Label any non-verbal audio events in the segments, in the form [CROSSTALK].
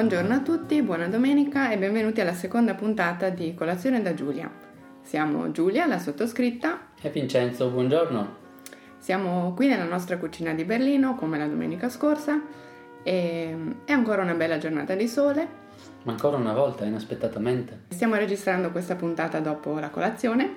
Buongiorno a tutti, buona domenica e benvenuti alla seconda puntata di Colazione da Giulia. Siamo Giulia, la sottoscritta. E Vincenzo, buongiorno. Siamo qui nella nostra cucina di Berlino come la domenica scorsa e è ancora una bella giornata di sole. Ma ancora una volta, inaspettatamente. Stiamo registrando questa puntata dopo la colazione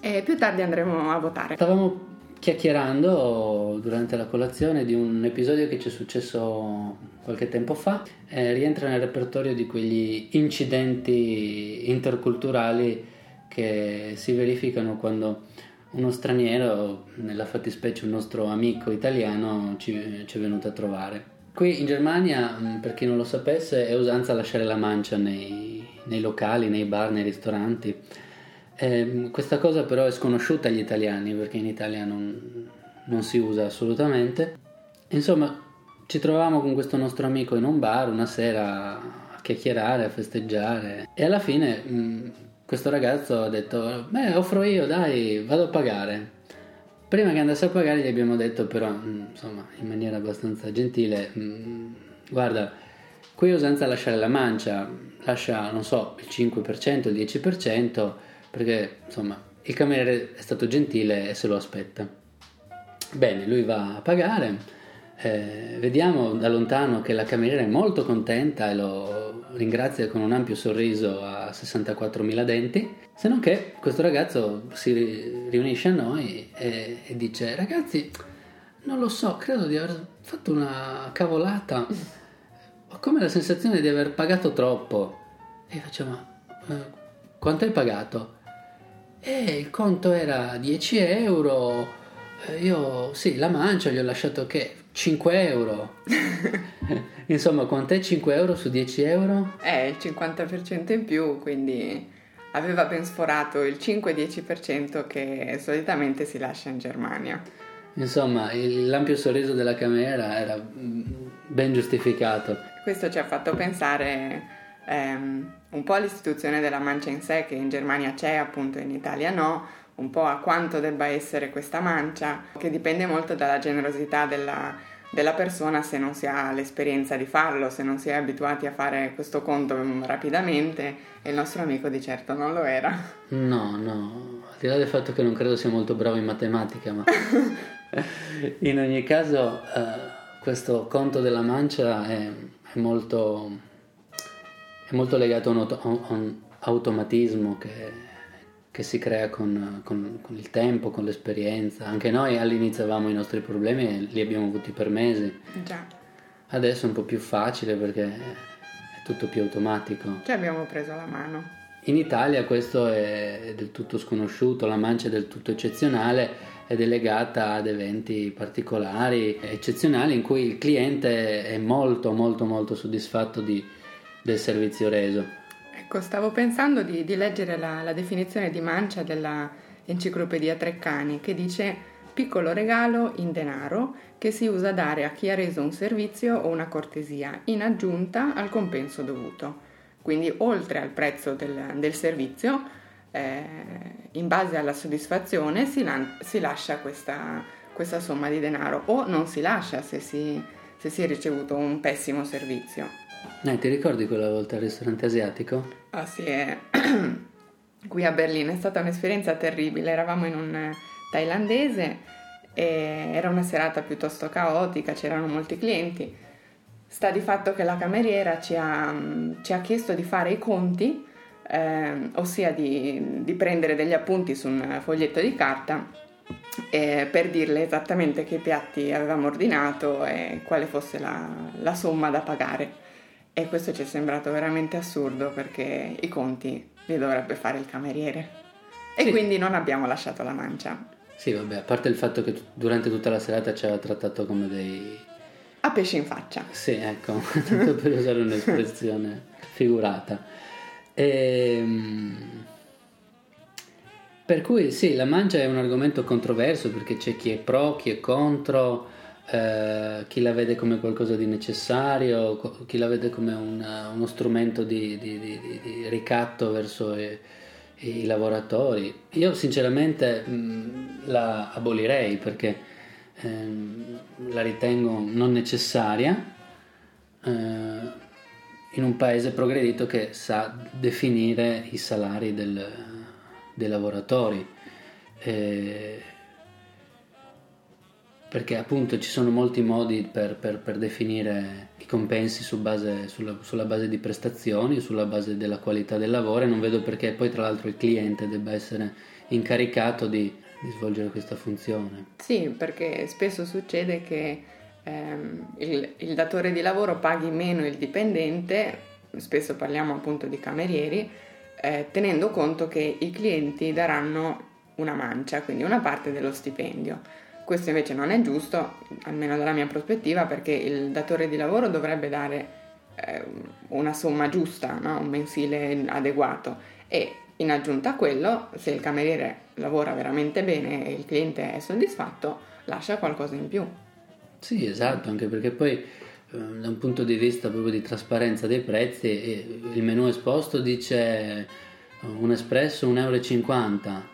e più tardi andremo a votare. Stavamo chiacchierando durante la colazione di un episodio che ci è successo qualche tempo fa, eh, rientra nel repertorio di quegli incidenti interculturali che si verificano quando uno straniero, nella fattispecie un nostro amico italiano, ci, ci è venuto a trovare. Qui in Germania, mm, per chi non lo sapesse, è usanza lasciare la mancia nei, nei locali, nei bar, nei ristoranti eh, questa cosa però è sconosciuta agli italiani perché in Italia non, non si usa assolutamente. Insomma, ci trovavamo con questo nostro amico in un bar una sera a chiacchierare, a festeggiare e alla fine mh, questo ragazzo ha detto, beh, offro io, dai, vado a pagare. Prima che andasse a pagare gli abbiamo detto però, mh, insomma, in maniera abbastanza gentile, mh, guarda, qui usanza lasciare la mancia, lascia, non so, il 5%, il 10%, perché insomma il cameriere è stato gentile e se lo aspetta. Bene, lui va a pagare, eh, vediamo da lontano che la cameriera è molto contenta e lo ringrazia con un ampio sorriso a 64.000 denti, se non che questo ragazzo si riunisce a noi e, e dice ragazzi, non lo so, credo di aver fatto una cavolata, ho come la sensazione di aver pagato troppo. E facciamo, eh, quanto hai pagato? E il conto era 10 euro. Io sì, la mancia gli ho lasciato che 5 euro. [LAUGHS] Insomma, quant'è 5 euro su 10 euro? È il 50% in più, quindi aveva ben sforato il 5-10% che solitamente si lascia in Germania. Insomma, l'ampio sorriso della camera era ben giustificato. Questo ci ha fatto pensare ehm, un po' all'istituzione della mancia in sé che in Germania c'è, appunto in Italia no, un po' a quanto debba essere questa mancia, che dipende molto dalla generosità della, della persona se non si ha l'esperienza di farlo, se non si è abituati a fare questo conto rapidamente e il nostro amico di certo non lo era. No, no, al di là del fatto che non credo sia molto bravo in matematica, ma [LAUGHS] in ogni caso eh, questo conto della mancia è, è molto molto legato a un, auto, a un automatismo che, che, si crea con, con, con, il tempo, con l'esperienza. Anche noi all'inizio avevamo i nostri problemi e li abbiamo avuti per mesi. Già. Adesso è un po' più facile perché è tutto più automatico. Ci abbiamo preso la mano. In Italia questo è del tutto sconosciuto, la mancia è del tutto eccezionale ed è legata ad eventi particolari, eccezionali, in cui il cliente è molto molto molto soddisfatto di, del servizio reso. Ecco, stavo pensando di, di leggere la, la, definizione di mancia della enciclopedia Treccani che dice piccolo regalo in denaro che si usa dare a chi ha reso un servizio o una cortesia in aggiunta al compenso dovuto. Quindi oltre al prezzo del, del servizio, eh, in base alla soddisfazione si, lan- si lascia questa, questa, somma di denaro o non si lascia se si, se si è ricevuto un pessimo servizio. Eh, ti ricordi quella volta al ristorante asiatico? Ah sì, eh. [CLEARS THROAT] qui a Berlino è stata un'esperienza terribile, eravamo in un thailandese e era una serata piuttosto caotica, c'erano molti clienti. Sta di fatto che la cameriera ci ha, ci ha chiesto di fare i conti, eh, ossia di, di, prendere degli appunti su un foglietto di carta eh, per dirle esattamente che piatti avevamo ordinato e quale fosse la, la somma da pagare. E questo ci è sembrato veramente assurdo perché i conti li dovrebbe fare il cameriere. E sì. quindi non abbiamo lasciato la mancia. Sì, vabbè, a parte il fatto che durante tutta la serata ci aveva trattato come dei... A pesce in faccia. Sì, ecco, [LAUGHS] tanto per usare un'espressione figurata. Ehm, per cui sì, la mancia è un argomento controverso perché c'è chi è pro, chi è contro eh, chi la vede come qualcosa di necessario, chi la vede come una, uno strumento di, di, di, di ricatto verso i, i, lavoratori. Io sinceramente mh, la abolirei perché ehm, la ritengo non necessaria, eh, in un paese progredito che sa definire i salari del, dei lavoratori. Eh, perché appunto ci sono molti modi per, per, per definire i compensi su base, sulla, sulla, base di prestazioni, sulla base della qualità del lavoro e non vedo perché poi tra l'altro il cliente debba essere incaricato di, di svolgere questa funzione. Sì, perché spesso succede che ehm, il, il datore di lavoro paghi meno il dipendente, spesso parliamo appunto di camerieri, eh, tenendo conto che i clienti daranno una mancia, quindi una parte dello stipendio. Questo invece non è giusto, almeno dalla mia prospettiva, perché il datore di lavoro dovrebbe dare eh, una somma giusta, no? un mensile adeguato e in aggiunta a quello, se il cameriere lavora veramente bene e il cliente è soddisfatto, lascia qualcosa in più. Sì, esatto, anche perché poi da un punto di vista proprio di trasparenza dei prezzi, il menu esposto dice eh, un espresso 1,50 euro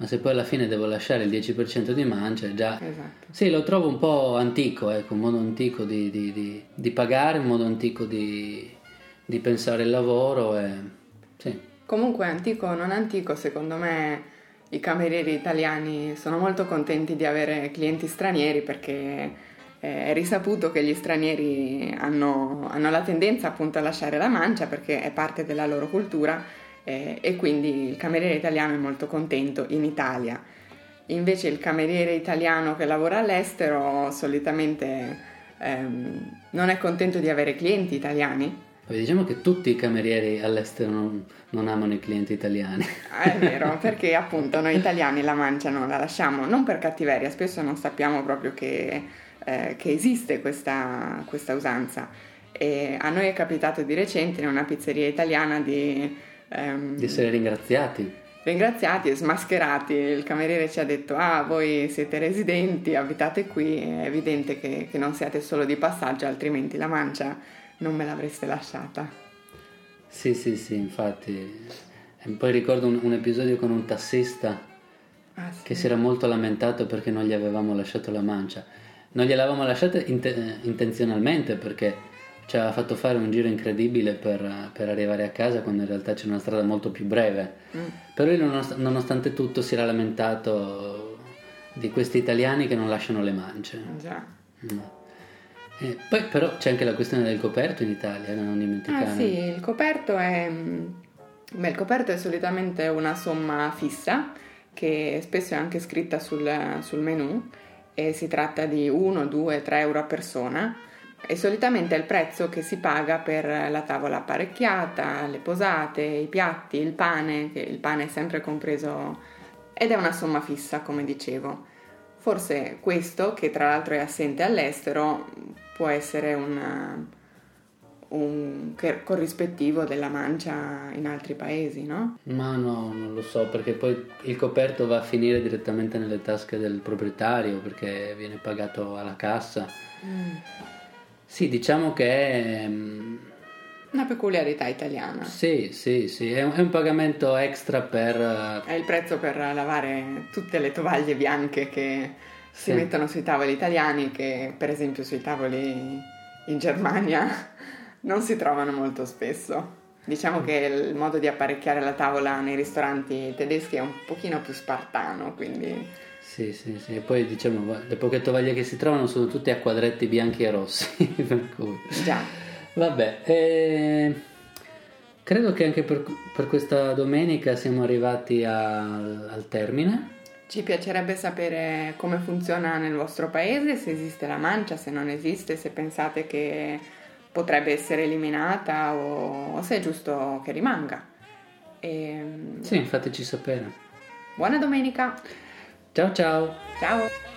ma se poi alla fine devo lasciare il 10% di mancia, già... Esatto. Sì, lo trovo un po' antico, ecco, un modo antico di, di, di, di pagare, un modo antico di, pensare il lavoro e... Sì. Comunque, antico o non antico, secondo me i camerieri italiani sono molto contenti di avere clienti stranieri perché è risaputo che gli stranieri hanno, hanno la tendenza appunto a lasciare la mancia perché è parte della loro cultura eh, e quindi il cameriere italiano è molto contento in Italia. Invece il cameriere italiano che lavora all'estero solitamente ehm, non è contento di avere clienti italiani. Diciamo che tutti i camerieri all'estero non, non amano i clienti italiani. Ah, è vero, [LAUGHS] perché appunto noi italiani la mangiano, la lasciamo non per cattiveria, spesso non sappiamo proprio che, eh, che esiste questa, questa usanza. E a noi è capitato di recente in una pizzeria italiana di ehm, di essere ringraziati. Ringraziati e smascherati. Il cameriere ci ha detto: Ah, voi siete residenti, abitate qui, è evidente che, che non siate solo di passaggio, altrimenti la mancia non me l'avreste lasciata. Sì, sì, sì, infatti. E poi ricordo un, un episodio con un tassista ah, sì. che si era molto lamentato perché non gli avevamo lasciato la mancia. Non gliel'avevamo lasciata int- intenzionalmente perché ci ha fatto fare un giro incredibile per, per, arrivare a casa quando in realtà c'è una strada molto più breve. Mm. Però lui nonostante tutto si era lamentato di questi italiani che non lasciano le mance. Già. Mm. Eh, poi però c'è anche la questione del coperto in Italia, non dimenticare. Ah sì, il coperto è... Beh, il coperto è solitamente una somma fissa che spesso è anche scritta sul, sul menu e si tratta di 1, 2, 3 euro a persona e solitamente è il prezzo che si paga per la tavola apparecchiata, le posate, i piatti, il pane, che il pane è sempre compreso ed è una somma fissa, come dicevo. Forse questo, che tra l'altro è assente all'estero, può essere un, un corrispettivo della mancia in altri paesi, no? Ma no, non lo so, perché poi il coperto va a finire direttamente nelle tasche del proprietario, perché viene pagato alla cassa. Mm. Sì, diciamo che è... Mm, Una peculiarità italiana. Sì, sì, sì, è un, è un, pagamento extra per... È il prezzo per lavare tutte le tovaglie bianche che si sì. mettono sui tavoli italiani, che per esempio sui tavoli in Germania non si trovano molto spesso. Diciamo che il modo di apparecchiare la tavola nei ristoranti tedeschi è un pochino più spartano, quindi sì, sì, sì. E poi diciamo, le poche tovaglie che si trovano sono tutte a quadretti bianchi e rossi. [LAUGHS] per cui. Già. Vabbè, eh, credo che anche per, per, questa domenica siamo arrivati a, al termine. Ci piacerebbe sapere come funziona nel vostro paese, se esiste la mancia, se non esiste, se pensate che potrebbe essere eliminata o, o se è giusto che rimanga. E... Ehm, sì, fateci sapere. Buona domenica! Ciao ciao. Ciao.